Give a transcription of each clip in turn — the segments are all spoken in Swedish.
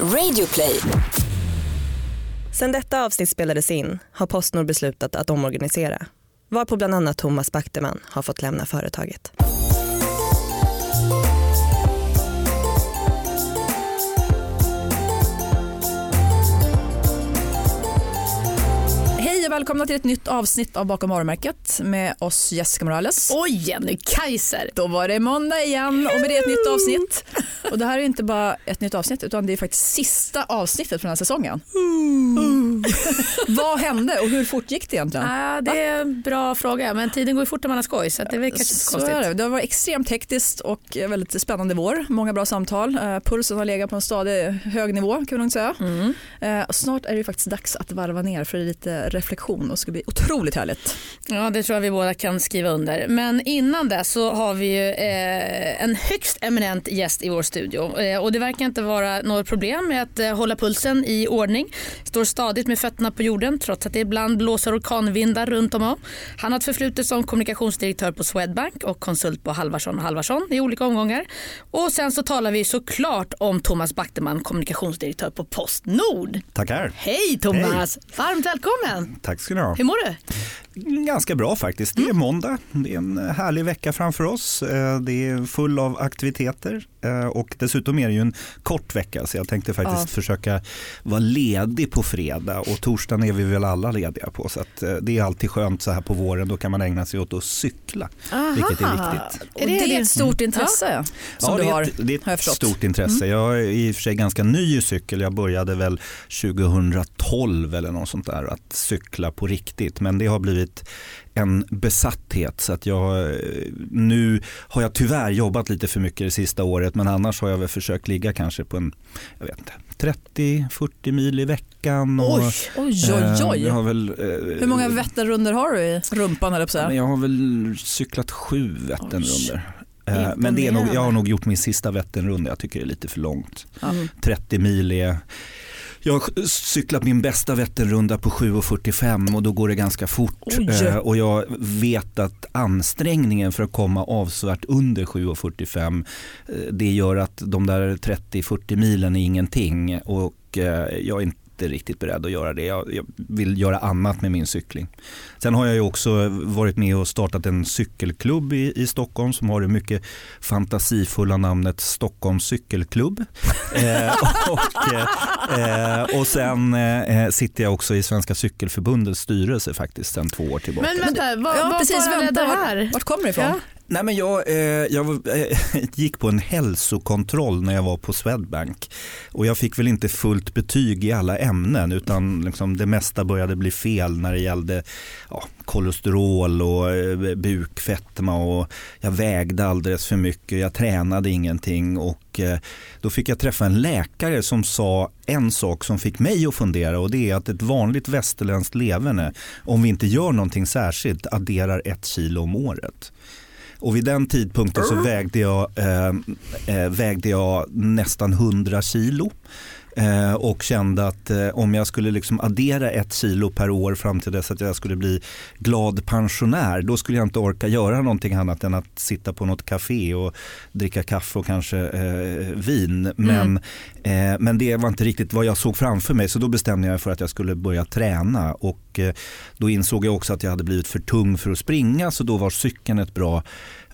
Radioplay. Sen detta avsnitt spelades in har Postnord beslutat att omorganisera. Varpå bland annat Thomas Backteman har fått lämna företaget. Välkomna till ett nytt avsnitt av Bakom varumärket med oss Jessica Morales. Och Jenny Kaiser. Då var det måndag igen och med det ett nytt avsnitt. Och det här är inte bara ett nytt avsnitt utan det är faktiskt sista avsnittet för den här säsongen. Vad hände och hur fort gick det egentligen? Ah, det är en bra fråga men tiden går ju fort när man har skoj så det är väl kanske inte så Så konstigt. det. det har varit extremt hektiskt och väldigt spännande vår. Många bra samtal. Eh, Pulsen har legat på en stadig hög nivå kan man lugnt säga. Mm. Eh, snart är det faktiskt dags att varva ner för lite reflektion och det ska bli otroligt härligt. Ja det tror jag vi båda kan skriva under. Men innan det så har vi ju eh, en högst eminent gäst i vår studio och det verkar inte vara något problem med att hålla pulsen i ordning. Står stadigt med fötterna på jorden trots att det ibland blåser orkanvindar runt om. och. Han har ett förflutet som kommunikationsdirektör på Swedbank och konsult på Halvarsson Halvarsson i olika omgångar. Och sen så talar vi såklart om Thomas Backteman, kommunikationsdirektör på Postnord. Tackar. Hej Thomas! Varmt välkommen! Tack ska ni ha. Hur mår du? Ganska bra faktiskt. Det är måndag. Det är en härlig vecka framför oss. Eh, Det är full av aktiviteter eh, och dessutom är det ju en kort vecka så jag tänkte faktiskt Ja. försöka vara ledig på fredag och torsdagen är vi väl alla lediga på så eh, det är alltid skönt så här på våren. Då kan man ägna sig åt att cykla, vilket är viktigt. Och det det är ett stort intresse som ja, du det har. är ett, det är ett förstått. stort intresse. Jag är i och för sig ganska ny i cykel. Jag började väl 2012 eller något sånt där att cykla på riktigt. Men det har blivit en besatthet så att jag eh, nu har jag tyvärr jobbat lite för mycket det sista året men annars har jag väl försökt ligga kanske på en jag vet inte 30-40 mil i veckan. Och, Oj, oj, oj. eh, oj. jag har väl, eh, Hur många vätterrunder har du i rumpan? Eller jag har väl cyklat sju Vätternrundor. Eh. Men det är nog, jag har nog gjort min sista Vätternrunda, jag tycker det är lite för långt. Mm. 30 mil är jag har cyklat min bästa Vätternrunda på 7.45 och då går det ganska fort. Oj. Eh, och jag vet att ansträngningen för att komma avsevärt under 7.45 eh, det gör att de där 30-40 milen är ingenting och eh, jag är inte riktigt beredd att göra det. Jag, jag vill göra annat med min cykling. Sen har jag ju också varit med och startat en cykelklubb i, i Stockholm som har det mycket fantasifulla namnet Stockholms cykelklubb. eh, och, eh, eh, och sen eh, sitter jag också i Svenska cykelförbundets styrelse faktiskt sedan två år tillbaka. Men vänta, vad, Ja, vad precis. Vänta, det här? vart, vart kommer det ifrån? Ja. Nej, men jag, eh, jag eh, gick på en hälsokontroll när jag var på Swedbank. Och jag fick väl inte fullt betyg i alla ämnen utan liksom det mesta började bli fel när det gällde ja, kolesterol och eh, bukfetma. Och jag vägde alldeles för mycket, jag tränade ingenting. Och eh, då fick jag träffa en läkare som sa en sak som fick mig att fundera och det är att ett vanligt västerländskt leverne om vi inte gör någonting särskilt adderar ett kilo om året. Och vid den tidpunkten så vägde jag, eh, eh, vägde jag nästan 100 kilo. Eh, och kände att eh, om jag skulle liksom addera ett kilo per år fram till dess att jag skulle bli glad pensionär då skulle jag inte orka göra någonting annat än att sitta på något café och dricka kaffe och kanske eh, vin. Men, eh, men det var inte riktigt vad jag såg framför mig så då bestämde jag för att jag skulle börja träna och eh, då insåg jag också att jag hade blivit för tung för att springa så då var cykeln ett bra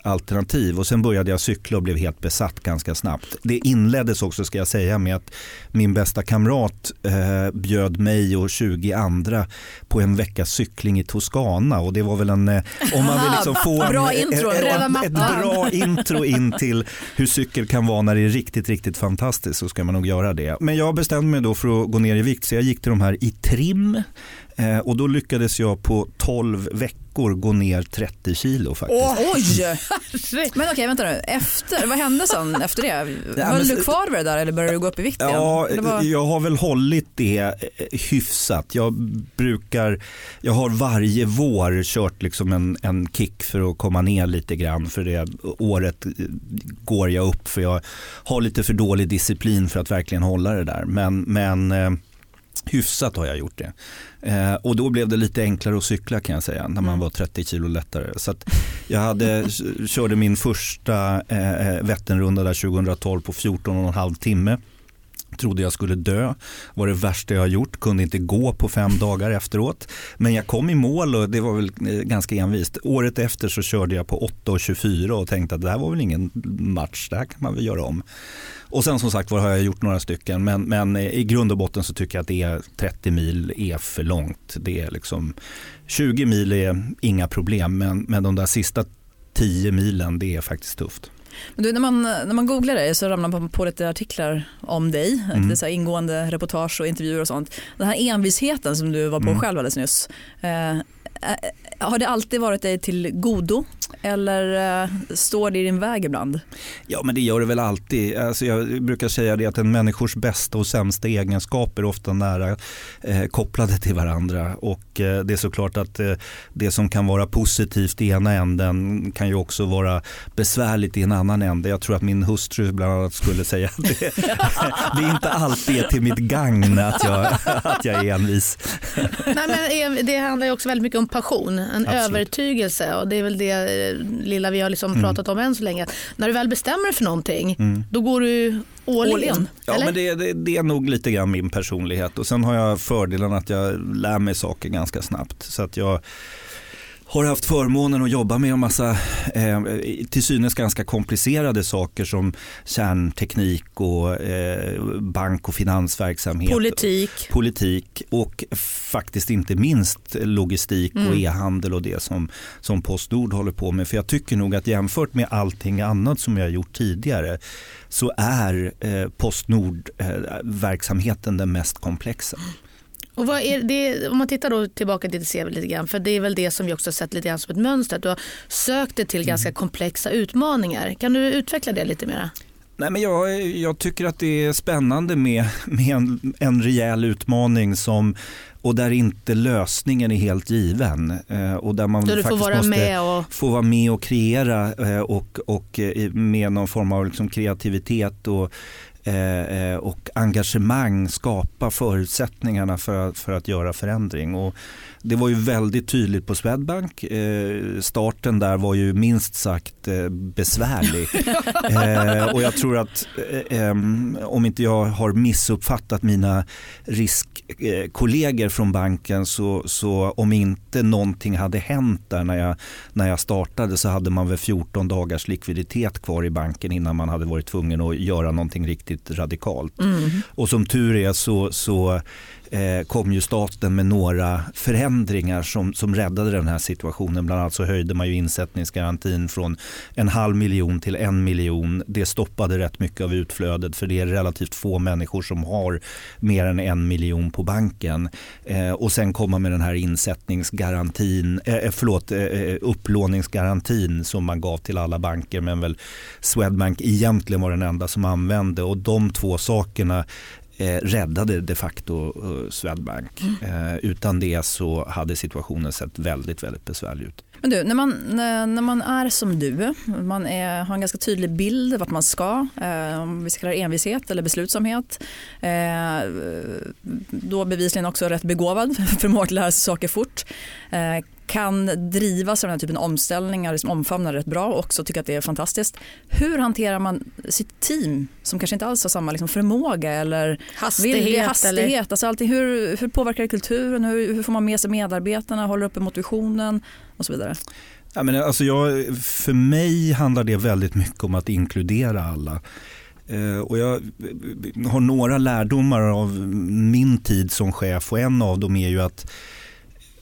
alternativ och sen började jag cykla och blev helt besatt ganska snabbt. Det inleddes också ska jag säga med att min bästa kamrat eh, bjöd mig och 20 andra på en veckas cykling i Toscana och det var väl en, eh, om man vill liksom få en, Bra intro, ett, röda ett, mattan. ett bra intro in till hur cykel kan vara när det är riktigt, riktigt fantastiskt så ska man nog göra det. Men jag bestämde mig då för att gå ner i vikt så jag gick till de här i trim eh, och då lyckades jag på 12 veckor gå ner 30 kilo faktiskt. Oj! Men okej, vänta nu. Efter, vad hände sen efter det? Ja, Höll men- du kvar vid det där eller började du gå upp i vikt igen? Ja, vad- jag har väl hållit det eh, hyfsat. Jag brukar, jag har varje vår kört liksom en, en kick för att komma ner lite grann för det året eh, går jag upp för jag har lite för dålig disciplin för att verkligen hålla det där. Men, men eh, hyfsat har jag gjort det. Eh, och då blev det lite enklare att cykla kan jag säga när man var 30 kilo lättare. Så jag hade, körde min första eh, Vätternrunda där 2012 på 14 och en halv timme. Trodde jag skulle dö, var det värsta jag har gjort, kunde inte gå på fem dagar efteråt. Men jag kom i mål och det var väl eh, ganska envist. Året efter så körde jag på 8.24 och tänkte att det här var väl ingen match, det här kan man väl göra om. Och sen som sagt var har jag gjort några stycken men, men eh, i grund och botten så tycker jag att det är 30 mil är för långt. Det är liksom 20 mil är inga problem men, men de där sista 10 milen det är faktiskt tufft. Men du, när, man, när man googlar dig så ramlar man på lite artiklar om dig, mm. lite så ingående reportage och intervjuer och sånt. Den här envisheten som du var på mm. själv alldeles nyss. Eh, har det alltid varit dig till godo eller eh, står det i din väg ibland? Ja men det gör det väl alltid. Alltså jag brukar säga det att en människors bästa och sämsta egenskaper är ofta nära eh, kopplade till varandra och eh, det är såklart att eh, det som kan vara positivt i ena änden kan ju också vara besvärligt i en annan ände. Jag tror att min hustru bland annat skulle säga att det, det är inte alltid är till mitt gagn att jag, att jag är envis. Nej, men det handlar ju också väldigt mycket om passion, en Absolut. övertygelse och det är väl det lilla vi har liksom mm. pratat om än så länge. När du väl bestämmer dig för någonting, mm. då går du all, all in. Ja, men det, det, det, är nog lite grann min personlighet och sen har jag fördelen att jag lär mig saker ganska snabbt. Så att jag har haft förmånen att jobba med en massa eh, till synes ganska komplicerade saker som kärnteknik och eh, bank och finansverksamhet. Politik. Politik och faktiskt inte minst logistik mm. och e-handel och det som, som Postnord håller på med. För jag tycker nog att jämfört med allting annat som jag har gjort tidigare så är eh, Postnord-verksamheten eh, den mest komplexa. Och vad är det, om man tittar då tillbaka till CV lite grann, för det är väl det som vi också har sett lite grann som ett mönster, att du har sökt dig till ganska mm. komplexa utmaningar. Kan du utveckla det lite mer? Nej, men jag, jag tycker att det är spännande med, med en, en rejäl utmaning som och där inte lösningen är helt given. Eh, och där man där du får vara måste med och... få vara med och kreera eh, och, och eh, med någon form av liksom kreativitet och Eh, eh, och engagemang skapa förutsättningarna för, för att göra förändring. Och det var ju väldigt tydligt på Swedbank. Eh, starten där var ju minst sagt eh, besvärlig. eh, och jag tror att eh, om inte jag har missuppfattat mina riskkollegor från banken så, så om inte någonting hade hänt där när jag, när jag startade så hade man väl 14 dagars likviditet kvar i banken innan man hade varit tvungen att göra någonting riktigt radikalt. Mm. Och som tur är så, så eh, kom ju staten med några förändringar som, som räddade den här situationen. Bland annat så höjde man ju insättningsgarantin från en halv miljon till en miljon. Det stoppade rätt mycket av utflödet för det är relativt få människor som har mer än en miljon på banken. Eh, och sen komma med den här insättningsgarantin, eh, eh förlåt, eh, eh, upplåningsgarantin som man gav till alla banker men väl Swedbank egentligen var den enda som använde och de två sakerna eh, räddade de facto eh, Swedbank. Mm. Eh, utan det så hade situationen sett väldigt, väldigt besvärlig ut. Men du, när man, när, när man är som du, man är, har en ganska tydlig bild vart man ska, eh, om vi ska kalla det envishet eller beslutsamhet, eh, då bevisligen också rätt begåvad, förmår att lära sig saker fort, eh, kan drivas av den här typen av omställningar, liksom omfamna rätt bra och också tycka att det är fantastiskt. Hur hanterar man sitt team som kanske inte alls har samma liksom förmåga eller hastighet? Vill, hastighet eller? Alltså allting, hur, hur påverkar det kulturen? Hur, hur får man med sig medarbetarna, håller uppe motivationen och så vidare? Ja, men alltså jag, för mig handlar det väldigt mycket om att inkludera alla. Eh, och jag har några lärdomar av min tid som chef och en av dem är ju att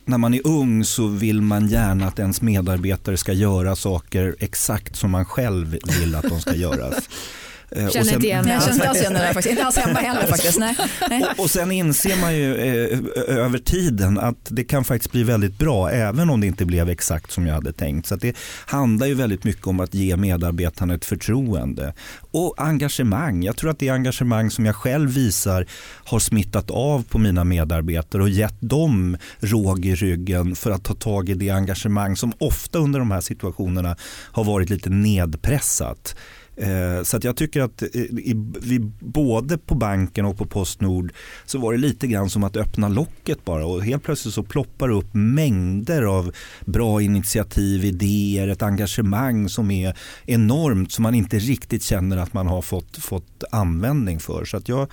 när man är ung så vill man gärna att ens medarbetare ska göra saker exakt som man själv vill att de ska göras. Eh, känner inte igen mig. Jag känner inte alls igen det faktiskt. Inte alls hemma heller faktiskt. Nej. Nej. Och, och sen inser man ju eh, över tiden att det kan faktiskt bli väldigt bra även om det inte blev exakt som jag hade tänkt. Så det handlar ju väldigt mycket om att ge medarbetarna ett förtroende och engagemang. Jag tror att det engagemang som jag själv visar har smittat av på mina medarbetare och gett dem råg i ryggen för att ta tag i det engagemang som ofta under de här situationerna har varit lite nedpressat. Eh, så att jag tycker att eh, i, vi, både på banken och på Postnord så var det lite grann som att öppna locket bara och helt plötsligt så ploppar det upp mängder av bra initiativ, idéer, ett engagemang som är enormt som man inte riktigt känner att man har fått, fått användning för. Så att jag,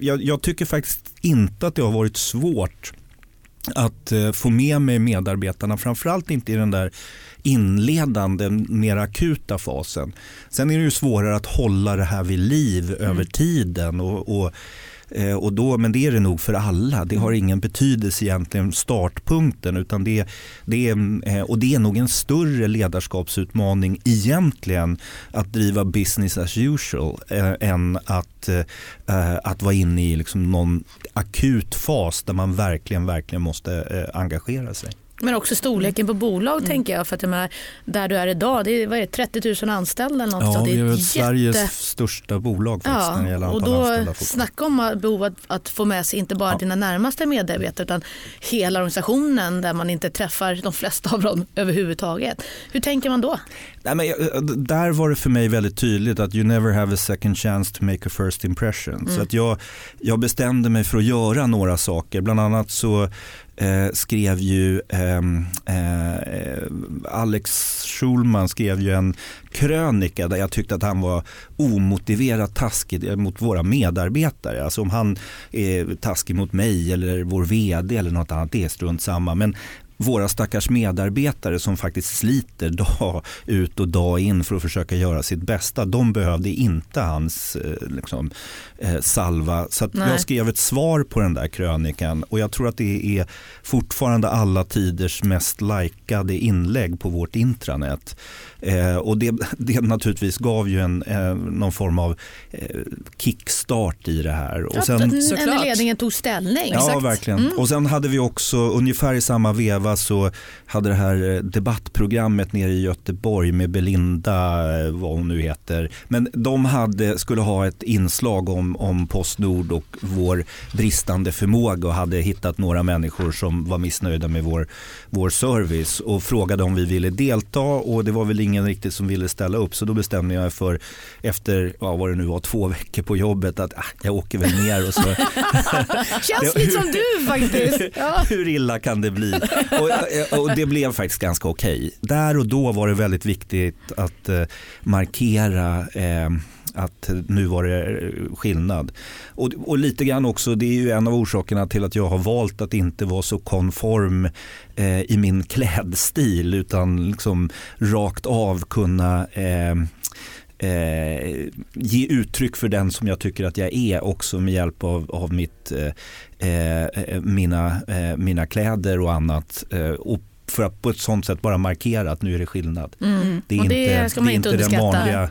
jag, jag tycker faktiskt inte att det har varit svårt att eh, få med mig medarbetarna, framförallt inte i den där inledande, mer akuta fasen. Sen är det ju svårare att hålla det här vid liv mm. över tiden och, och och då, men det är det nog för alla. Det har ingen betydelse egentligen startpunkten utan det, det är, eh, och det är nog en större ledarskapsutmaning egentligen att driva business as usual eh, än att, eh, att vara inne i liksom någon akut fas där man verkligen, verkligen måste eh, engagera sig. Men också storleken på bolag mm. tänker jag. För att jag menar, där du är idag, det är, vad är det, 30 000 anställda eller något Ja, det är, det är Sveriges jätte... största bolag faktiskt, ja, när det gäller och då Snacka om behov att, att få med sig inte bara ja. dina närmaste medarbetare utan hela organisationen där man inte träffar de flesta av dem överhuvudtaget. Hur tänker man då? Nej, men, där var det för mig väldigt tydligt att you never have a second chance to make a first impression. Mm. Så att jag, jag bestämde mig för att göra några saker. Bland annat så eh, skrev ju eh, eh, Alex Schulman skrev ju en krönika där jag tyckte att han var omotiverat taskig mot våra medarbetare. Alltså om han är taskig mot mig eller vår vd eller något annat, det är strunt samma. Men våra stackars medarbetare som faktiskt sliter dag ut och dag in för att försöka göra sitt bästa. De behövde inte hans eh, liksom, eh, salva. Så jag skrev ett svar på den där krönikan och jag tror att det är fortfarande alla tiders mest likade inlägg på vårt intranät. Eh, och det, det naturligtvis gav ju en, eh, någon form av eh, kickstart i det här. Och sen, en ledningen tog ställning. Ja, Exakt. verkligen. Mm. Och sen hade vi också ungefär i samma veva så hade det här eh, debattprogrammet nere i Göteborg med Belinda, eh, vad hon nu heter. Men de hade, skulle ha ett inslag om, om Postnord och vår bristande förmåga och hade hittat några människor som var missnöjda med vår, vår service och frågade om vi ville delta och det var väl ingen riktigt som ville ställa upp så då bestämde jag för efter ja, vad det nu var två veckor på jobbet att ah, jag åker väl ner och så. Känns lite som du faktiskt. Ja. Hur illa kan det bli? Och, och det blev faktiskt ganska okej. Okay. Där och då var det väldigt viktigt att eh, markera eh, att nu var det skillnad. Och, och, lite grann också, det är ju en av orsakerna till att jag har valt att inte vara så konform eh, i min klädstil utan liksom rakt av kunna eh, eh, ge uttryck för den som jag tycker att jag är också med hjälp av, av mitt, eh, eh mina, eh, mina kläder och annat. Eh, och för att på ett sånt sätt bara markera att nu är det skillnad. Mm. Det är inte, det är inte den vanliga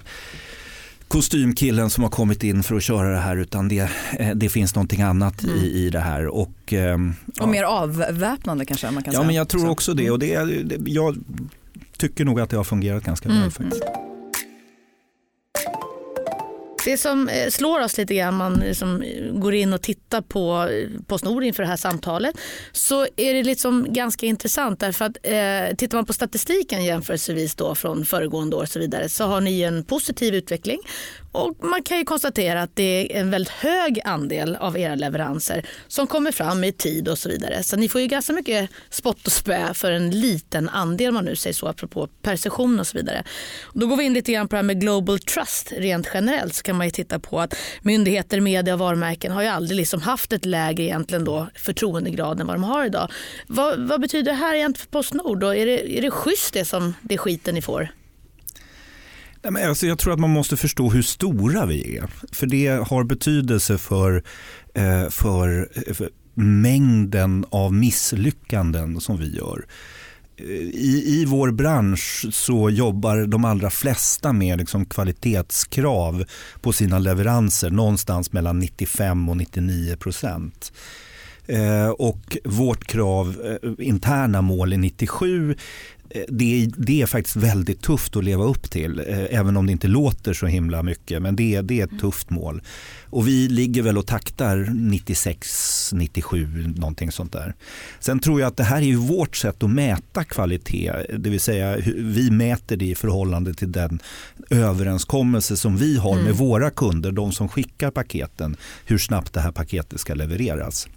kostymkillen som har kommit in för att köra det här utan det, eh, det finns någonting annat mm. i, i det här. Och, ehm, och ja. mer avväpnande kanske man kan ja, säga. Men jag tror också det och det, det, jag tycker nog att det har fungerat ganska mm. väl faktiskt. Det som eh, slår oss lite grann, man liksom går in och tittar på Postnord inför det här samtalet, så är det liksom ganska intressant därför att eh, tittar man på statistiken jämförelsevis då från föregående år och så vidare så har ni en positiv utveckling och man kan ju konstatera att det är en väldigt hög andel av era leveranser som kommer fram i tid och så vidare. Så ni får ju ganska mycket spott och spö för en liten andel, om man nu säger så, apropå perception och så vidare. Då går vi in lite grann på det här med global trust rent generellt så kan man ju titta på att myndigheter, media och varumärken har ju aldrig liksom haft ett lägre egentligen då förtroendegrad än vad de har idag. Vad, vad betyder det här egentligen för Postnord? Då? Är, det, är det schysst det som det skiten ni får? Alltså jag tror att man måste förstå hur stora vi är. För det har betydelse för, eh, för, eh, för mängden av misslyckanden som vi gör. Eh, I, I vår bransch så jobbar de allra flesta med liksom kvalitetskrav på sina leveranser någonstans mellan 95 och 99 procent. Eh, och vårt krav, eh, interna mål är 97. Eh, det, det, är faktiskt väldigt tufft att leva upp till, eh, även om det inte låter så himla mycket. Men det, det är ett tufft mål. Och vi ligger väl och taktar 96, 97, någonting sånt där. Sen tror jag att det här är vårt sätt att mäta kvalitet. Det vill säga vi mäter det i förhållande till den överenskommelse som vi har mm. med våra kunder, de som skickar paketen, hur snabbt det här paketet ska levereras.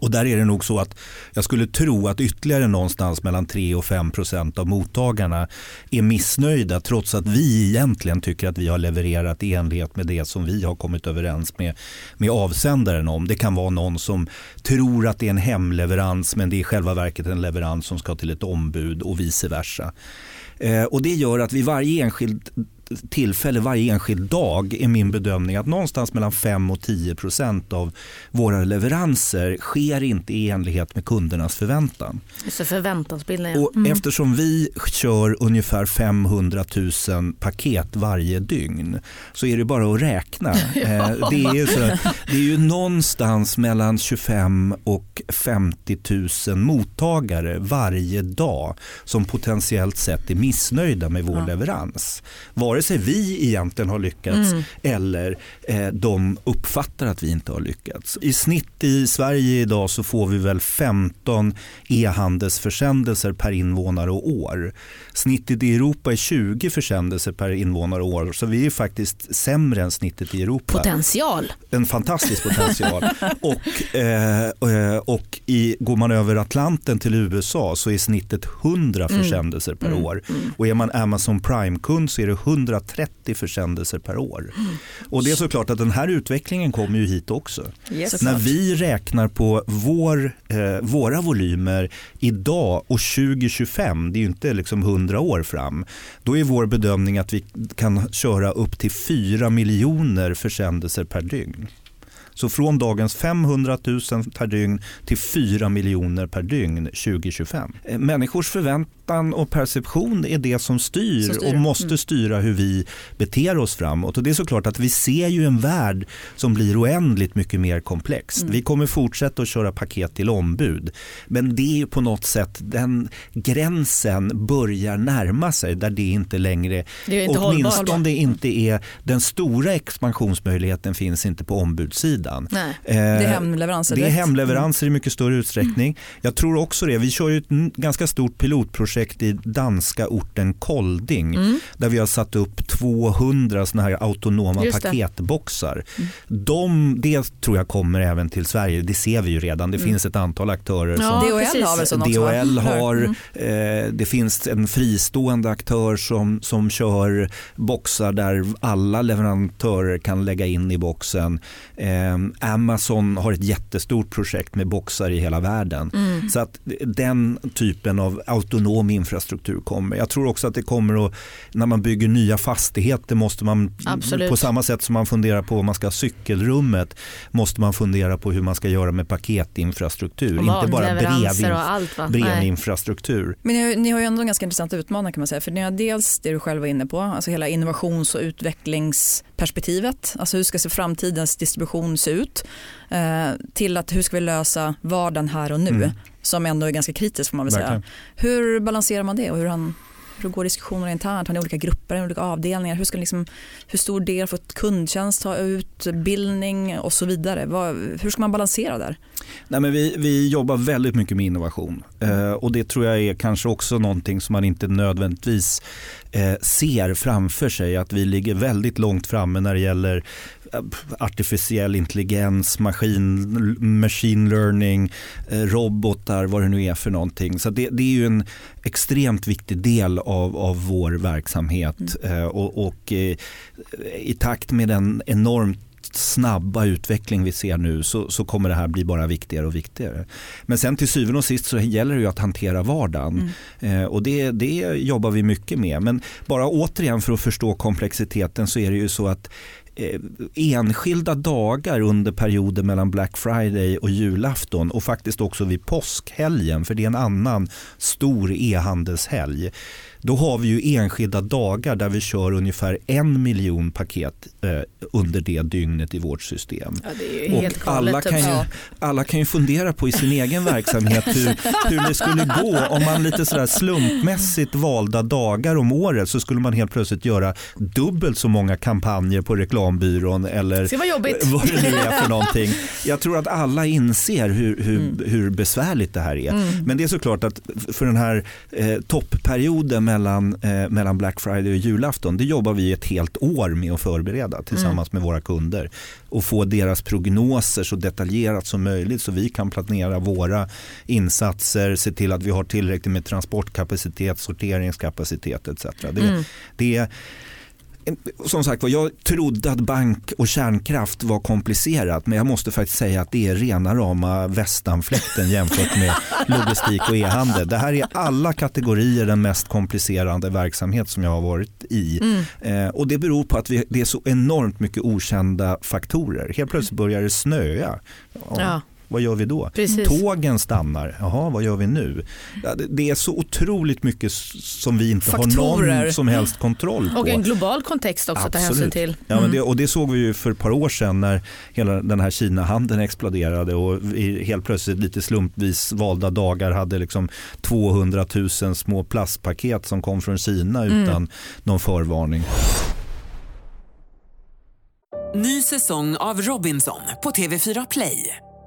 Och där är det nog så att jag skulle tro att ytterligare någonstans mellan 3 och 5 procent av mottagarna är missnöjda trots att vi egentligen tycker att vi har levererat i enlighet med det som vi har kommit överens med, med avsändaren om. Det kan vara någon som tror att det är en hemleverans men det är i själva verket en leverans som ska till ett ombud och vice versa. Eh, och det gör att vid varje enskild tillfälle, varje enskild dag är min bedömning att någonstans mellan 5 och 10 procent av våra leveranser sker inte i enlighet med kundernas förväntan. Så förväntansbilden, ja. mm. Eftersom vi kör ungefär 500 000 paket varje dygn så är det bara att räkna. Eh, det, är så, det är ju någonstans mellan 25 och 50 000 mottagare varje dag som potentiellt sett är missnöjda med vår ja. leverans. Vare vare sig vi egentligen har lyckats mm. eller eh, de uppfattar att vi inte har lyckats. I snitt i Sverige idag så får vi väl 15 e-handelsförsändelser per invånare och år. Snittet i Europa är 20 försändelser per invånare och år så vi är faktiskt sämre än snittet i Europa. Potential. En fantastisk potential. och eh, eh, och i, går man över Atlanten till USA så är snittet 100 mm. försändelser mm. per år. Mm. Och är man Amazon Prime-kund så är det 100 130 försändelser per år. Mm. Och det är såklart att den här utvecklingen kommer ju hit också. Yes. När vi räknar på vår, eh, våra volymer idag och 2025, det är ju inte liksom 100 år fram, då är vår bedömning att vi kan köra upp till 4 miljoner försändelser per dygn. Så från dagens 500 000 per dygn till 4 miljoner per dygn 2025. Eh, människors förväntan och perception är det som styr, som styr. och måste mm. styra hur vi beter oss framåt. Och det är såklart att vi ser ju en värld som blir oändligt mycket mer komplex. Mm. Vi kommer fortsätta att köra paket till ombud. Men det är på något sätt den gränsen börjar närma sig där det inte längre, det är inte åtminstone hållbar. inte är den stora expansionsmöjligheten finns inte på ombudssidan sidan. Nej, det är hemleveranser. Det är hemleveranser i mycket större utsträckning. Mm. Jag tror också det. Vi kör ju ett ganska stort pilotprojekt i danska orten Kolding mm. där vi har satt upp 200 såna här autonoma paketboxar. Mm. De, det tror jag kommer även till Sverige. Det ser vi ju redan. Det mm. finns ett antal aktörer. Ja, som, DHL har väl sån också? DHL har, mm. eh, det finns en fristående aktör som, som kör boxar där alla leverantörer kan lägga in i boxen. Eh, Amazon har ett jättestort projekt med boxar i hela världen. Mm. Så att den typen av autonom infrastruktur kommer. Jag tror också att det kommer att, när man bygger nya fastigheter måste man, Absolut. på samma sätt som man funderar på om man ska ha cykelrummet, måste man fundera på hur man ska göra med paketinfrastruktur. Inte bara brev, brevinfrastruktur. Men ni har, ni har ju ändå en ganska intressant utmaning kan man säga. För ni har dels det du själv var inne på, alltså hela innovations och utvecklingsperspektivet. Alltså hur ska se framtidens distribution se ut eh, till att hur ska vi lösa vardagen här och nu mm. Som ändå är ganska kritiskt får man väl säga. Hur balanserar man det och hur, han, hur går diskussionerna internt? Har ni olika grupper, olika avdelningar? Hur, ska liksom, hur stor del får kundtjänst ta utbildning och så vidare? Vad, hur ska man balansera där? Nej, men vi, vi jobbar väldigt mycket med innovation eh, och det tror jag är kanske också någonting som man inte nödvändigtvis eh, ser framför sig att vi ligger väldigt långt framme när det gäller artificiell intelligens, maskin, machine learning, eh, robotar, vad det nu är för någonting. Så det, det är ju en extremt viktig del av, av vår verksamhet mm. Eh, och, och eh, i takt med den enormt snabba utveckling vi ser nu så, så, kommer det här bli bara viktigare och viktigare. Men sen till syvende och sist så gäller det ju att hantera vardagen mm. eh, och det, det jobbar vi mycket med. Men bara återigen för att förstå komplexiteten så är det ju så att Eh, Eh, enskilda dagar under perioden mellan Black Friday och julafton och faktiskt också vid påskhelgen för det är en annan stor e-handelshelg då har vi ju enskilda dagar där vi kör ungefär en miljon paket eh, under det dygnet i vårt system. Ja, och alla, kan ju, alla kan ju fundera på i sin egen verksamhet hur, hur det skulle gå om man lite sådär slumpmässigt valda dagar om året så skulle man helt plötsligt göra dubbelt så många kampanjer på reklambyrån eller det vad det nu är för någonting. Jag tror att alla inser hur, hur, mm. hur besvärligt det här är. Mm. Men det är såklart att för den här eh, toppperioden mellan, eh, mellan Black Friday och julafton, det jobbar vi ett helt år med att förbereda tillsammans mm. med våra kunder och få deras prognoser så detaljerat som möjligt så vi kan planera våra insatser, se till att vi har tillräckligt med transportkapacitet, sorteringskapacitet etc. Det, mm. det som sagt jag trodde att bank och kärnkraft var komplicerat men jag måste faktiskt säga att det är rena rama västanfläkten jämfört med logistik och e-handel. Det här är alla kategorier den mest komplicerande verksamhet som jag har varit i. Mm. Eh, och det beror på att vi, det är så enormt mycket okända faktorer. Helt plötsligt börjar det snöa. Ja vad gör vi då? Precis. Tågen stannar, jaha vad gör vi nu? Det är så otroligt mycket som vi inte Faktorer. har någon som helst kontroll på. Och en global kontext också att ta hänsyn till. Mm. Ja, men mm. det, och det såg vi ju för ett par år sedan när hela den här Kina-handeln exploderade och vi helt plötsligt lite slumpvis valda dagar hade liksom 200 000 små plastpaket som kom från Kina mm. utan någon förvarning. Ny säsong av Robinson på TV4 Play.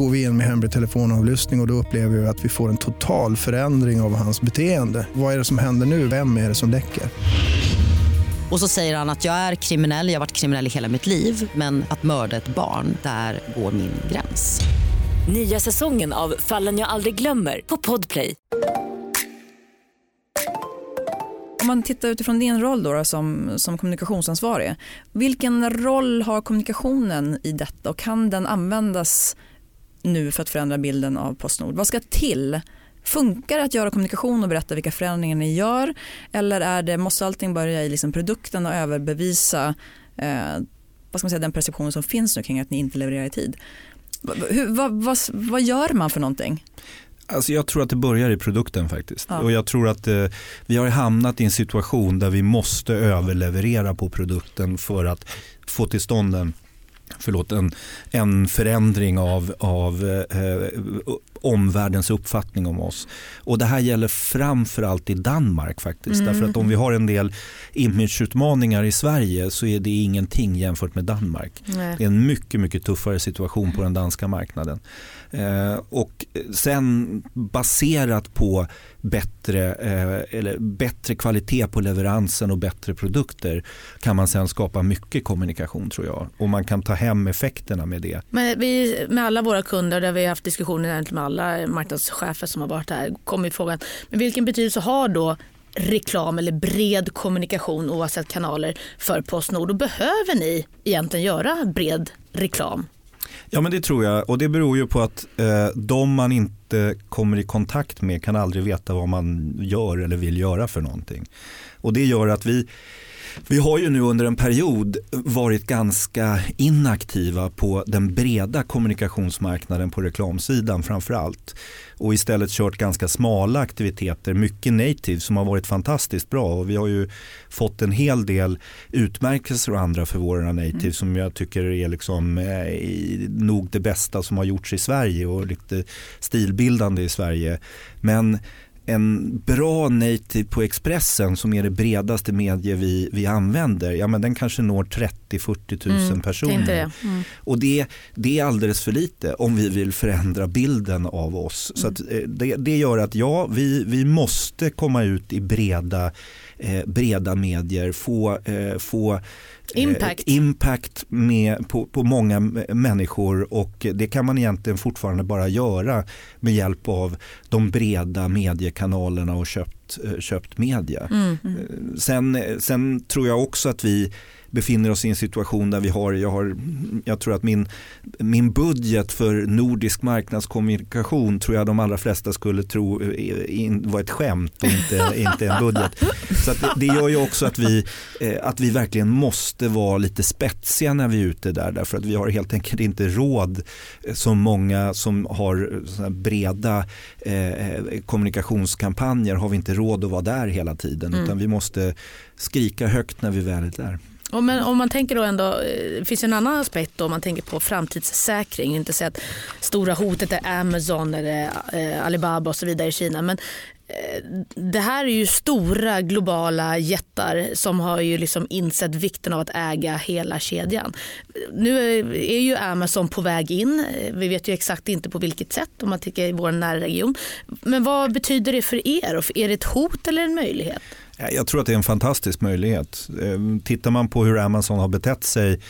går vi in med hemlig telefonavlyssning och, och då upplever vi att vi får en total förändring av hans beteende. Vad är det som händer nu? Vem är det som läcker? Och så säger han att jag är kriminell, jag har varit kriminell i hela mitt liv men att mörda ett barn, där går min gräns. Nya säsongen av Fallen jag aldrig glömmer på Podplay. Om man tittar utifrån din roll då, då, som, som kommunikationsansvarig. Vilken roll har kommunikationen i detta och kan den användas nu för att förändra bilden av Postnord? Vad ska till? Funkar det att göra kommunikation och berätta vilka förändringar ni gör eller är det, måste allting börja i liksom produkten och överbevisa eh, vad ska man säga, den perceptionen som finns nu kring att ni inte levererar i tid? Hur, vad, vad, vad gör man för någonting? Alltså jag tror att det börjar i produkten faktiskt. Ja. Och jag tror att eh, vi har hamnat i en situation där vi måste överleverera på produkten för att få till stånd en förlåt, en, en förändring av, av eh, omvärldens uppfattning om oss. Och det här gäller framförallt i Danmark faktiskt. Mm. Därför att om vi har en del imageutmaningar i Sverige så är det ingenting jämfört med Danmark. Nej. Det är en mycket, mycket tuffare situation på den danska marknaden. Eh, och sen baserat på bättre, eh, eller bättre kvalitet på leveransen och bättre produkter kan man sen skapa mycket kommunikation tror jag. Och man kan ta hem effekterna med det. Men vi, med alla våra kunder, där vi har haft diskussioner med alla marknadschefer som har varit här, kommer frågan, men vilken betydelse har då reklam eller bred kommunikation oavsett kanaler för Postnord och behöver ni egentligen göra bred reklam? Ja men det tror jag och det beror ju på att eh, de man inte kommer i kontakt med kan aldrig veta vad man gör eller vill göra för någonting. Och det gör att vi vi har ju nu under en period varit ganska inaktiva på den breda kommunikationsmarknaden på reklamsidan framför allt och istället kört ganska smala aktiviteter, mycket native som har varit fantastiskt bra och vi har ju fått en hel del utmärkelser och andra för våra native mm. som jag tycker är liksom, eh, nog det bästa som har gjorts i Sverige och lite stilbildande i Sverige. Men en bra native på Expressen som är det bredaste medie vi, vi använder, ja men den kanske når 30-40 000 mm, personer. Det. Mm. Och det, det är alldeles för lite om vi vill förändra bilden av oss. Mm. Så eh, det, det gör att ja, vi, vi måste komma ut i breda, eh, breda medier, få, eh, få Eh, impact, impact med, på, på många människor och det kan man egentligen fortfarande bara göra med hjälp av de breda mediekanalerna och köpt köpt, eh, köpt media. Mm. Eh, Sen, sen tror jag också att vi befinner oss i en situation där vi har, jag, har, jag tror att min, min budget för nordisk marknadskommunikation tror jag de allra flesta skulle tro eh, var ett skämt och inte, inte en budget. Så det, gör ju också att vi, eh, att vi verkligen måste vara lite spetsiga när vi är ute där därför att vi har helt enkelt inte råd eh, som många som har breda eh, kommunikationskampanjer har vi inte råd att vara där hela tiden Mm. utan vi måste skrika högt när vi väl är där. Ja, men om man tänker då ändå, eh, det finns en annan aspekt då, om man tänker på framtidssäkring. Inte säga att stora hotet är Amazon eller eh, Alibaba och så vidare i Kina. Men eh, det här är ju stora globala jättar som har ju liksom insett vikten av att äga hela kedjan. Nu är- ju Amazon på väg in. Vi vet ju exakt inte på vilket sätt om man tänker i vår närregion. Men vad betyder det för er? Är det ett hot eller en möjlighet? Jag tror att det är en fantastisk möjlighet. Eh, tittar man på hur Amazon har betett sig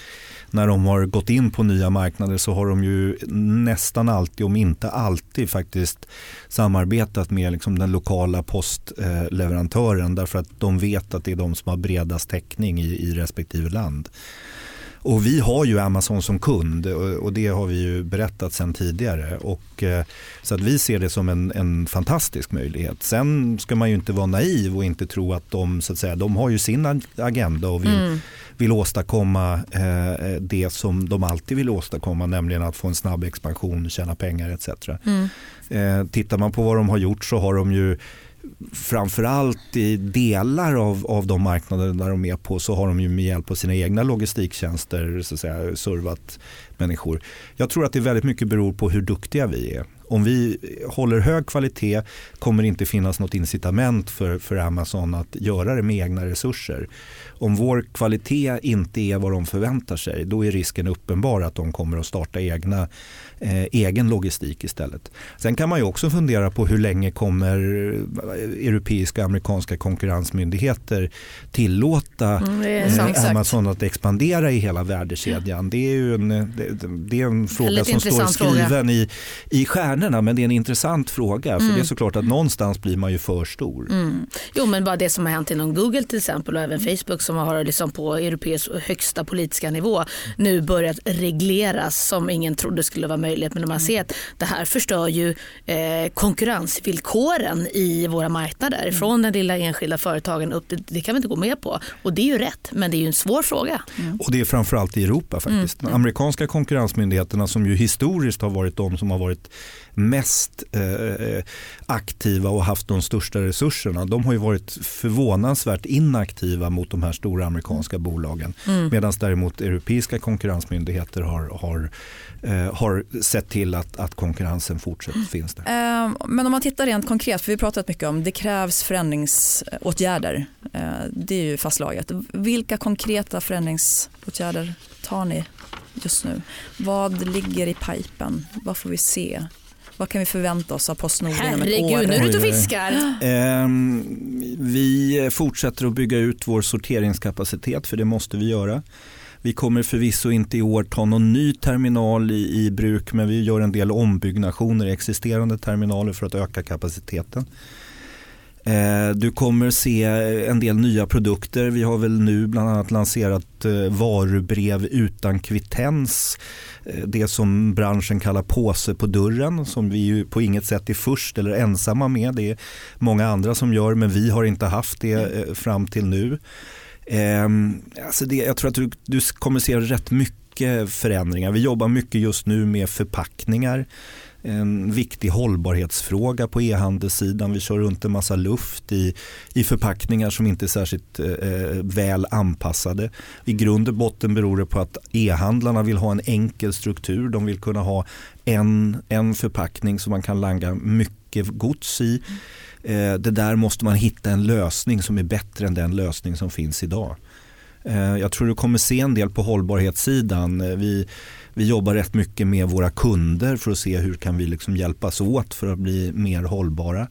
när de har gått in på nya marknader så har de ju nästan alltid, om inte alltid faktiskt samarbetat med liksom den lokala postleverantören därför att de vet att det är de som har bredast täckning i, i respektive land. Och vi har ju Amazon som kund och det har vi ju berättat sedan tidigare. Och, eh, så att vi ser det som en, en fantastisk möjlighet. Sen ska man ju inte vara naiv och inte tro att de, så att säga, de har ju sin ag- agenda och vill, Mm. vill åstadkomma eh, det som de alltid vill åstadkomma, nämligen att få en snabb expansion, tjäna pengar etc. Mm. Eh, tittar man på vad de har gjort så har de ju framförallt i delar av, av de marknader där de är på så har de ju med hjälp av sina egna logistiktjänster så att säga, servat människor. Jag tror att det väldigt mycket beror på hur duktiga vi är. Om vi håller hög kvalitet kommer det inte finnas något incitament för, för Amazon att göra det med egna resurser. Om vår kvalitet inte är vad de förväntar sig då är risken uppenbar att de kommer att starta egna, eh, egen logistik istället. Sen kan man ju också fundera på hur länge kommer eh, europeiska och amerikanska konkurrensmyndigheter tillåta Mm, eh, sant. Amazon att expandera i hela värdekedjan. Det är ju en, det, det är en fråga som står fråga. skriven i, i stjärnorna men det är en intressant fråga. För Mm. det är såklart att någonstans blir man ju för stor. Mm. Jo men bara det som har hänt inom Google till exempel och även Facebook som har liksom på europeisk högsta politiska nivå nu börjat regleras som ingen trodde skulle vara möjligt. Men man ser att det här förstör ju eh, konkurrensvillkoren i våra marknader. Från den lilla enskilda företagen upp, det, det kan vi inte gå med på. Och det är ju rätt men det är ju en svår fråga. Och det är framförallt i Europa faktiskt. Mm. De amerikanska konkurrensmyndigheterna som ju historiskt har varit de som har varit mest eh, aktiva och haft de största resurserna. De har ju varit förvånansvärt inaktiva mot de här stora amerikanska bolagen. Mm. Medan däremot europeiska konkurrensmyndigheter har, har, eh, har sett till att, att konkurrensen fortsatt finns där. Eh, Men om man tittar rent konkret, för vi har pratat mycket om det krävs förändringsåtgärder. Eh, Det är ju fastslaget. Vilka konkreta förändringsåtgärder tar ni just nu? Vad ligger i pipen? Vad får vi se? Vad kan vi förvänta oss av Postnord inom ett år? Herregud, nu är du ute och fiskar. Ehm, vi fortsätter att bygga ut vår sorteringskapacitet för det måste vi göra. Vi kommer förvisso inte i år ta någon ny terminal i, i bruk men vi gör en del ombyggnationer i existerande terminaler för att öka kapaciteten. Eh, du kommer se en del nya produkter. Vi har väl nu bland annat lanserat eh, varubrev utan kvittens. Eh, det som branschen kallar påse på dörren som vi ju på inget sätt är först eller ensamma med. Det är många andra som gör men vi har inte haft det fram till nu. Ehm, alltså det, jag tror att du, du kommer se rätt mycket förändringar. Vi jobbar mycket just nu med förpackningar en viktig hållbarhetsfråga på e-handelssidan. Vi kör runt en massa luft i, i förpackningar som inte är särskilt eh, eh väl anpassade. I grund och botten beror det på att e-handlarna vill ha en enkel struktur. De vill kunna ha en, en förpackning som man kan langa mycket gods i. Eh, det där måste man hitta en lösning som är bättre än den lösning som finns idag. Eh, Jag tror du kommer se en del på hållbarhetssidan. Eh, vi, vi jobbar rätt mycket med våra kunder för att se hur kan vi liksom hjälpas åt för att bli mer hållbara.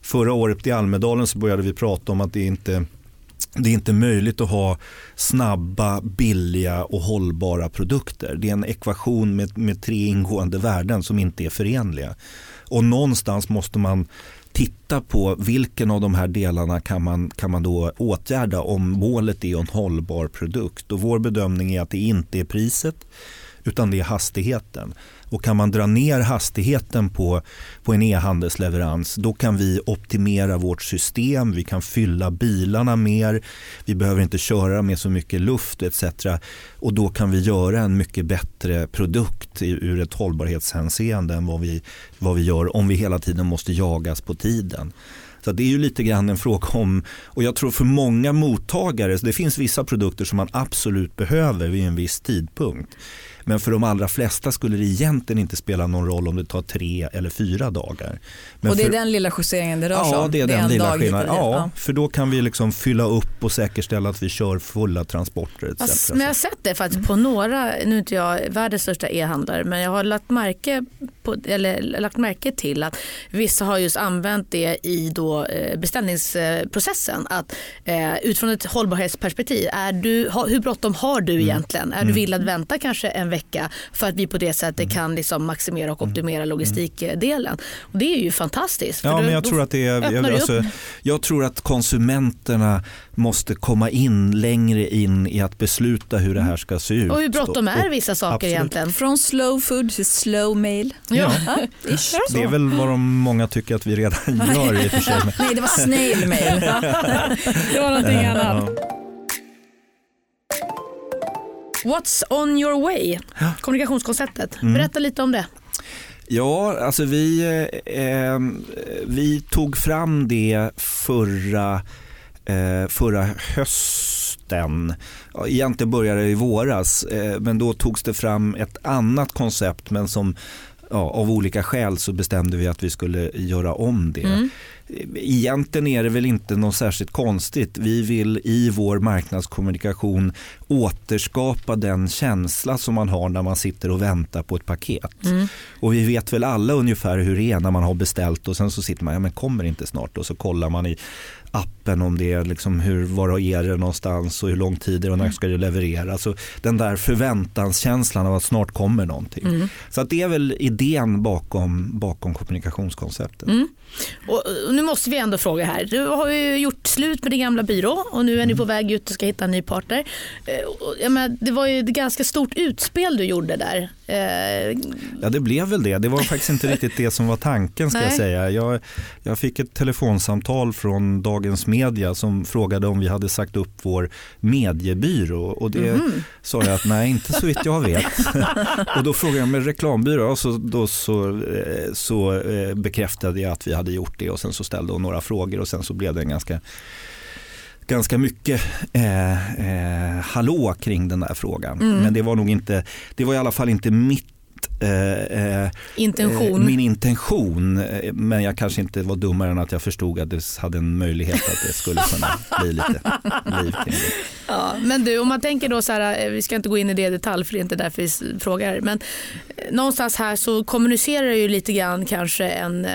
Förra året i Almedalen så började vi prata om att det inte det är inte möjligt att ha snabba, billiga och hållbara produkter. Det är en ekvation med, med tre ingående värden som inte är förenliga. Och någonstans måste man titta på vilken av de här delarna kan man, kan man då åtgärda om målet är en hållbar produkt. Och vår bedömning är att det inte är priset utan det är hastigheten. Och kan man dra ner hastigheten på, på en e-handelsleverans då kan vi optimera vårt system, vi kan fylla bilarna mer, vi behöver inte köra med så mycket luft etc. Och då kan vi göra en mycket bättre produkt ur ett hållbarhetshänseende än vad vi, vad vi gör om vi hela tiden måste jagas på tiden. Så det är ju lite grann en fråga om, och jag tror för många mottagare, det finns vissa produkter som man absolut behöver vid en viss tidpunkt. Men för de allra flesta skulle det egentligen inte spela någon roll om det tar tre eller fyra dagar. Men och det är för, den lilla justeringen det rör sig ja, om? det är den lilla skillnaden. Ja, ja, för då kan vi liksom fylla upp och säkerställa att vi kör fulla transporter etc. Men jag har sett det faktiskt på några, nu är inte jag världens största e-handlare, men jag har lagt märke, på, eller, lagt märke till att vissa har just använt det i då, eh, beställningsprocessen. Att, eh, utifrån ett hållbarhetsperspektiv, är du, hur bråttom har du Mm. egentligen? Är du villig att vänta kanske en vecka för att vi på det sättet Mm. kan liksom maximera och optimera logistikdelen? Och det är ju fantastiskt. Ja, då- men jag tror att det är, jag, alltså, jag tror att konsumenterna måste komma in längre in i att besluta hur det här ska se ut. Och hur bråttom är Och- vissa saker absolut. egentligen? Från slow food till slow mail. Ja. ish. Det är väl vad de många tycker att vi redan gör i och för sig. Nej, det var snail mail. det var någonting annat. What's on your way? Kommunikationskonceptet. Mm. Berätta lite om det. Ja, alltså vi, eh, vi tog fram det förra, eh, förra hösten. Egentligen började det i våras, eh, men då togs det fram ett annat koncept men som ja, av olika skäl så bestämde vi att vi skulle göra om det. Mm. Egentligen är det väl inte något särskilt konstigt. Vi vill i vår marknadskommunikation återskapa den känsla som man har när man sitter och väntar på ett paket. Mm. Och vi vet väl alla ungefär hur det är när man har beställt och sen så sitter man, ja men kommer inte snart och så kollar man i appen om det liksom hur, var är det någonstans och hur lång tid är det och när ska det levereras. Alltså den där förväntanskänslan av att snart kommer någonting. Mm. Så att det är väl idén bakom, bakom kommunikationskonceptet. Mm. Och, och nu måste vi ändå fråga här. Du har ju gjort slut med din gamla byrå och nu är ni på väg ut och ska hitta en ny partner. Eh, Jag menar, det var ju ett ganska stort utspel du gjorde där. Eh, Ja det blev väl det. Det var faktiskt inte riktigt det som var tanken ska jag Nej. säga. Jag, jag fick ett telefonsamtal från Dagens Media som frågade om vi hade sagt upp vår mediebyrå och det Mhm. sa jag att nej inte så vitt jag vet. och då frågade jag med reklambyrå och så, då så, eh, så eh, bekräftade jag att vi hade gjort det och sen så ställde hon några frågor och sen så blev det en ganska ganska mycket eh, eh, hallå kring den där frågan. Mm. Men det var nog inte, det var i alla fall inte mitt eh, eh, intention. eh, min intention. Eh, Men jag kanske inte var dummare än att jag förstod att det hade en möjlighet att det skulle kunna bli lite liv kring det. Ja, men du, om man tänker då så här, eh, vi ska inte gå in i det i detalj för det är inte därför vi frågar. Men någonstans här så kommunicerar ju lite grann kanske en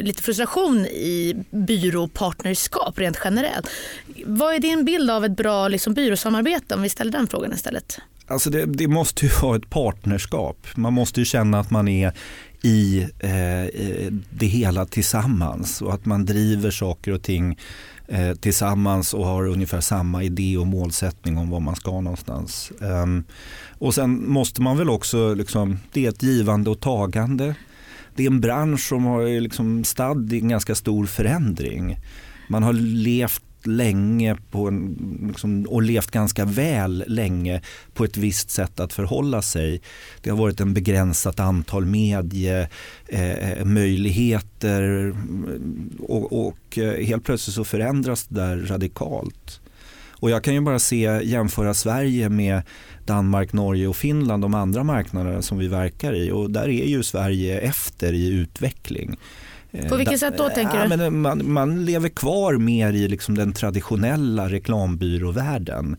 lite frustration i byråpartnerskap rent generellt. Vad är din bild av ett bra liksom, byråsamarbete om vi ställer den frågan istället? Alltså det, det måste ju vara ett partnerskap. Man måste ju känna att man är i eh, det hela tillsammans och att man driver saker och ting eh, tillsammans och har ungefär samma idé och målsättning om var man ska någonstans. Um, och sen måste man väl också, liksom, det är ett givande och tagande. Det är en bransch som har liksom stadd i en ganska stor förändring. Man har levt länge på en, liksom, och levt ganska väl länge på ett visst sätt att förhålla sig. Det har varit en begränsat antal mediemöjligheter eh, eh, och, och eh, helt plötsligt så förändras det där radikalt. Och jag kan ju bara se, jämföra Sverige med Danmark, Norge och Finland, de andra marknaderna som vi verkar i och där är ju Sverige efter i utveckling. Eh, På vilket sätt då, tänker ja, du? Men eh, man, man lever kvar mer i liksom den traditionella reklambyråvärlden.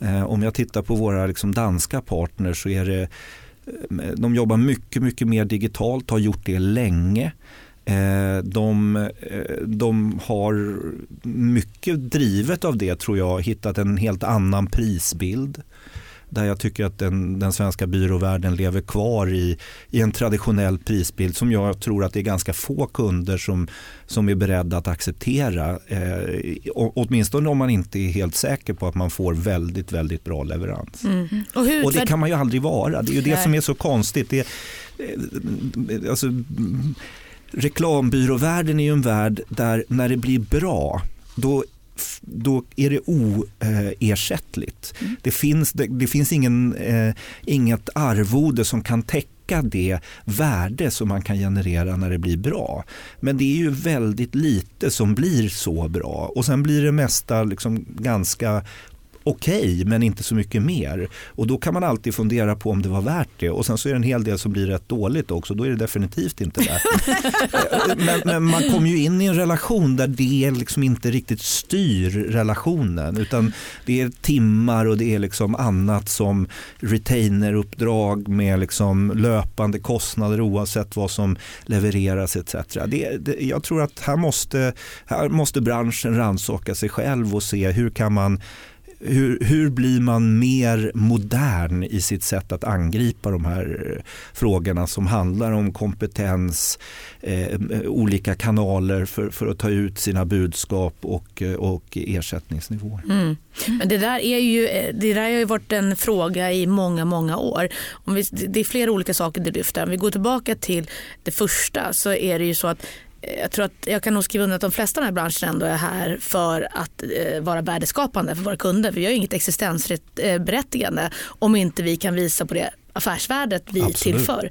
Eh, om jag tittar på våra liksom danska partners så är det eh, de jobbar mycket, mycket mer digitalt, har gjort det länge. Eh, De, eh, de har mycket drivet av det tror jag hittat en helt annan prisbild. Där jag tycker att den, den svenska byråvärlden lever kvar i, i en traditionell prisbild som jag tror att det är ganska få kunder som, som är beredda att acceptera. Eh, åtminstone om man inte är helt säker på att man får väldigt, väldigt bra leverans. Mm. Och, hur och, det kan man ju aldrig vara. Det är ju det som är så konstigt. Det, eh, alltså, reklambyråvärlden är ju en värld där när det blir bra då då är det oersättligt. Mm. Det, finns, det, det finns ingen, eh, inget arvode som kan täcka det värde som man kan generera när det blir bra. Men det är ju väldigt lite som blir så bra och sen blir det mesta liksom ganska okej okay, men inte så mycket mer. Och då kan man alltid fundera på om det var värt det. Och sen så är det en hel del som blir rätt dåligt också. Då är det definitivt inte värt det. men, men, man kommer ju in i en relation där det liksom inte riktigt styr relationen. Utan det är timmar och det är liksom annat som retaineruppdrag med liksom löpande kostnader oavsett vad som levereras etc. Det, det, jag tror att här måste, här måste branschen rannsaka sig själv och se hur kan man hur, hur blir man mer modern i sitt sätt att angripa de här eh, frågorna som handlar om kompetens, eh, eh, olika kanaler för, för att ta ut sina budskap och, eh, och ersättningsnivåer. Mm. Men det där, är ju, det där har ju varit en fråga i många, många år. Om vi, det är flera olika saker du lyfter. Om vi går tillbaka till det första så är det ju så att jag tror att jag kan nog skriva under att de flesta i den här branschen ändå är här för att eh, vara värdeskapande för våra kunder. Vi har inget existensberättigande eh, om inte vi kan visa på det affärsvärdet vi Absolut. tillför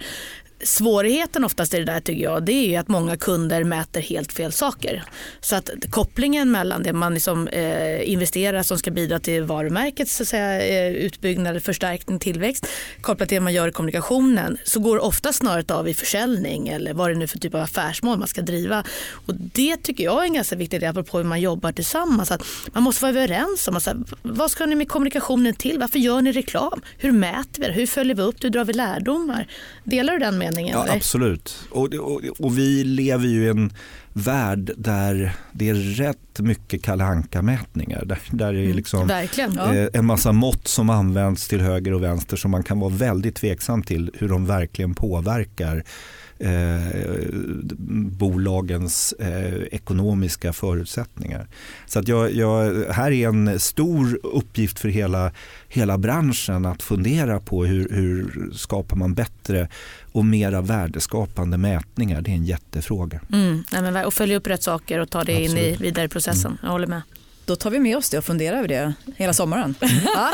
svårigheten oftast i det där tycker jag det är att många kunder mäter helt fel saker. Så att kopplingen mellan det man liksom, eh, investerar som ska bidra till varumärkets så att säga, eh, utbyggnad, förstärkning, tillväxt kopplat till det man gör i kommunikationen så går ofta snarare av i försäljning eller vad det nu för typ av affärsmål man ska driva. Och det tycker jag är en ganska viktig del apropå hur man jobbar tillsammans. Att man måste vara överens om alltså, vad ska ni med kommunikationen till? Varför gör ni reklam? Hur mäter vi det? Hur följer vi upp det? Hur drar vi lärdomar? Delar du den meningen? Ja, absolut. Och, och, och, vi lever ju i en värld där det är rätt mycket Kalle mätningar där, där det är mm, liksom mm, en massa mått som används till höger och vänster som man kan vara väldigt tveksam till hur de verkligen påverkar eh, bolagens eh, ekonomiska förutsättningar. Så att jag, jag, här är en stor uppgift för hela, hela branschen att fundera på hur, hur skapar man bättre och mera värdeskapande mätningar. Det är en jättefråga. Mm, och följa upp rätt saker och ta det Absolut. in i vidare processen. Mm. Jag håller med. Då tar vi med oss det och funderar över det hela sommaren. Mm. ja.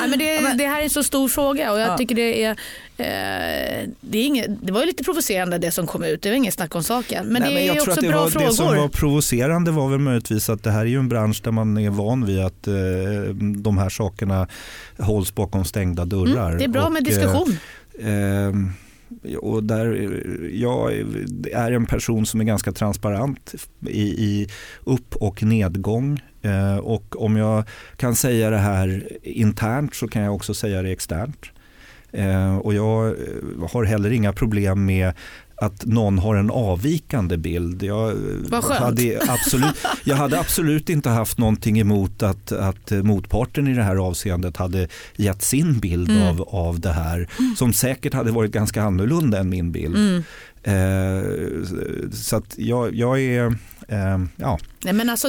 ja, men det, det, här är en så stor fråga och jag ja. tycker det är, eh, det, är inget, det var ju lite provocerande det som kom ut, det var inget snack om saken. Men Nej, det är men också bra var, frågor. Det som var provocerande var väl möjligtvis att det här är ju en bransch där man är van vid att eh, de här sakerna hålls bakom stängda dörrar. Mm, det är bra och, med diskussion. Eh, eh och där jag är en person som är ganska transparent i, i upp och nedgång. Eh, och om jag kan säga det här internt så kan jag också säga det externt. Eh, och jag eh, har heller inga problem med att någon har en avvikande bild. Jag hade, absolut, jag hade absolut inte haft någonting emot att, att motparten i det här avseendet hade gett sin bild mm. av, av det här mm. som säkert hade varit ganska annorlunda än min bild. Mm. Eh, så att jag, jag är, eh, ja. Nej, men alltså,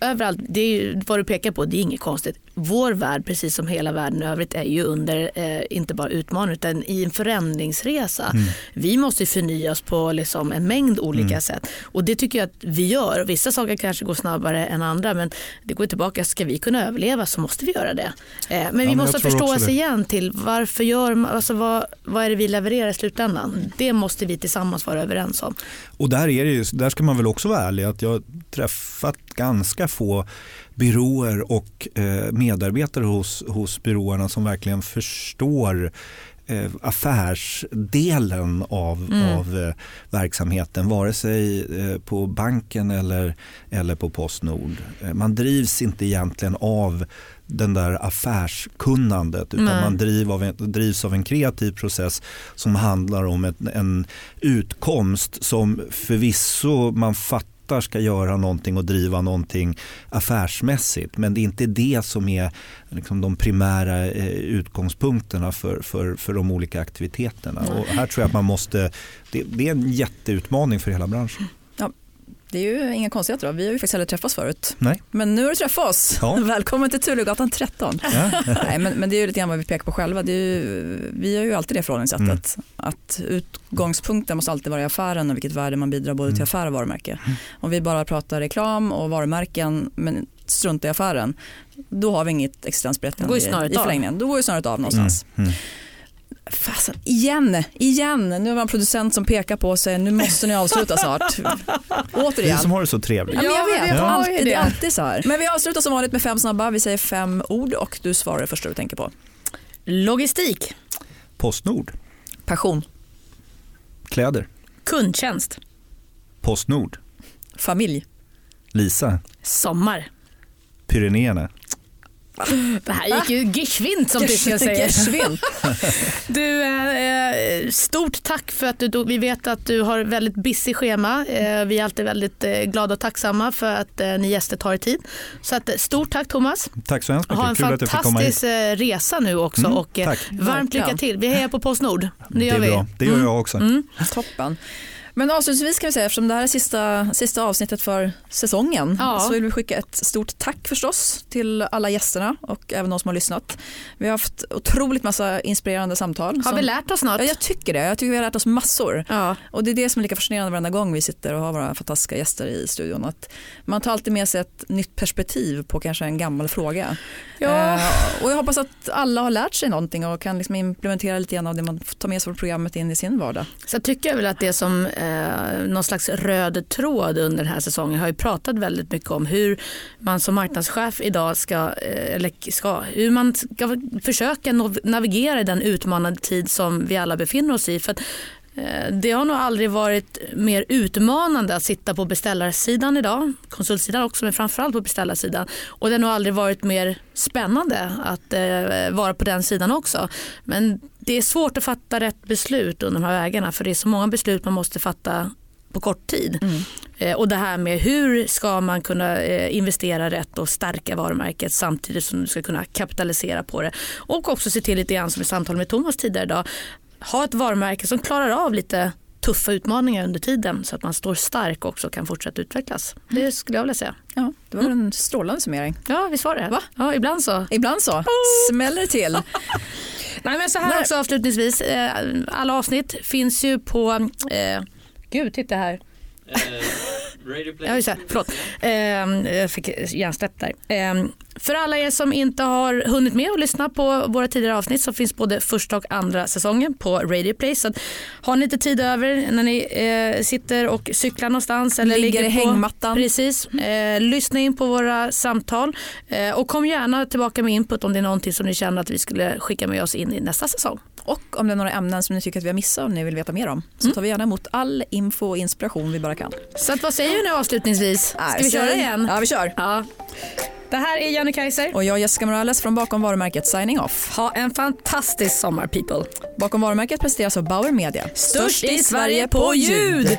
överallt, det är ju, vad du pekar på, det är inget konstigt vår värld, precis som hela världen i övrigt, är ju under, eh, inte bara utmaning, utan i en förändringsresa. Mm. Vi måste förnya oss på liksom en mängd olika mm. sätt. Och det tycker jag att vi gör. Vissa saker kanske går snabbare än andra, men det går tillbaka. Ska vi kunna överleva så måste vi göra det. Eh, men ja, vi måste förstå oss igen till varför gör alltså vad, vad är det vi levererar i slutändan? Mm. Det måste vi tillsammans vara överens om. Och där, är det, där ska man väl också vara ärlig, att jag har träffat ganska få byråer och eh, medarbetare hos, hos byråerna som verkligen förstår eh, affärsdelen av, mm. av eh, verksamheten, vare sig på banken eller, eller på Postnord. Man drivs inte egentligen av den där affärskunnandet utan Nej. man driv av en, drivs av en kreativ process som handlar om ett, en utkomst som förvisso man fattar ska göra någonting och driva någonting affärsmässigt. Men det är inte det som är liksom de primära eh, utgångspunkterna för, för, för de olika aktiviteterna. Och här tror jag att man måste, det, det är en jätteutmaning för hela branschen. Det är ju inga konstigheter då. Vi har ju faktiskt aldrig träffats förut. Nej. Men nu har du träffat oss. Ja. Välkommen till Turegatan 13. Ja. Nej, men, men det är ju lite grann vad vi pekar på själva. Det är ju, vi har ju alltid det förhållningssättet. Mm. Att utgångspunkten måste alltid vara i affären och vilket värde man bidrar både till Mm. affär och varumärke. Om vi bara pratar reklam och varumärken men struntar i affären, då har vi inget existensberättigande i, förlängningen. Då går ju snöret av någonstans. Mm. Fasen, igen, igen. Nu har vi en producent som pekar på och säger nu måste ni avsluta snart. Återigen. Vi som har det så trevligt. Ja, men jag Ja, vet, ju alltid, det det. är alltid så här. Men vi avslutar som vanligt med fem snabba. Vi säger fem ord och du svarar det första du tänker på. Logistik, Postnord, Passion, kläder, kundtjänst, Postnord, familj, Lisa, sommar. Pyrenéerna. Det här gick ju geschwint som Tyskland säger. Du, eh, stort tack för att du, vi vet att du har väldigt busy schema. Eh, vi är alltid väldigt eh, glada och tacksamma för att eh, ni gäster tar er tid. Så att, eh, stort tack Thomas. Tack så hemskt Ha en mycket. Kul fantastisk eh, resa nu också Mm, och eh, tack. varmt lycka till. Vi hejar på Postnord. Det Det gör är vi. bra. Det gör jag också. Mm. Toppen. Men avslutningsvis kan vi säga, eftersom det här är sista, sista avsnittet för säsongen Ja. så vill vi skicka ett stort tack förstås till alla gästerna och även de som har lyssnat. Vi har haft otroligt massa inspirerande samtal. Har som- vi lärt oss något? Ja, jag tycker det. Jag tycker vi har lärt oss massor. Ja. Och det är det som är lika fascinerande varenda gång vi sitter och har våra fantastiska gäster i studion. Att man tar alltid med sig ett nytt perspektiv på kanske en gammal fråga. Ja. Eh, och jag hoppas att alla har lärt sig någonting och kan liksom implementera lite grann av det man tar med sig från programmet in i sin vardag. Så tycker jag väl att det som eh, Eh, någon slags röd tråd under den här säsongen har ju pratat väldigt mycket om hur man som marknadschef idag ska, eh, eller ska, hur man ska försöka navigera i den utmanande tid som vi alla befinner oss i. För att, eh, det har nog aldrig varit mer utmanande att sitta på beställarsidan idag, konsultsidan också men framförallt på beställarsidan. Och det har nog aldrig varit mer spännande att eh, vara på den sidan också. Men det är svårt att fatta rätt beslut under de här vägarna för det är så många beslut man måste fatta på kort tid. Eh, och det här med hur ska man kunna eh, investera rätt och stärka varumärket samtidigt som du ska kunna kapitalisera på det. Och också se till lite grann som i samtal med Thomas tidigare idag, ha ett varumärke som klarar av lite tuffa utmaningar under tiden så att man står stark och också kan fortsätta utvecklas. Det skulle jag vilja säga. Ja, det var en strålande summering. Ja, visst var det? Va? Ja, ibland så. Ibland så. Smäller det till. Nej, men så här Nej. också avslutningsvis. Eh, Alla avsnitt finns ju på... Eh, gud, titta här. Ja, just det. Förlåt. Ehm, jag fick hjärnsläpp där. Ehm, för alla er som inte har hunnit med att lyssna på våra tidigare avsnitt så finns både första och andra säsongen på Radio Play. Så har ni lite tid över när ni eh, sitter och cyklar någonstans eller Ligger ligger i på, hängmattan. Precis. Eh, lyssna in på våra samtal eh, och kom gärna tillbaka med input om det är någonting som ni känner att vi skulle skicka med oss in i nästa säsong. Och om det är några ämnen som ni tycker att vi har missat och ni vill veta mer om så tar vi gärna emot all info och inspiration vi bara kan. Så att, vad säger vi nu avslutningsvis? Ska vi köra igen? Ja, vi kör. Ja. Det här är Janne Kaiser. Och jag Jessica Morales från Bakom varumärket Signing Off. Ha en fantastisk sommar people. Bakom varumärket presenteras av Bauer Media. Störst i Sverige på ljud.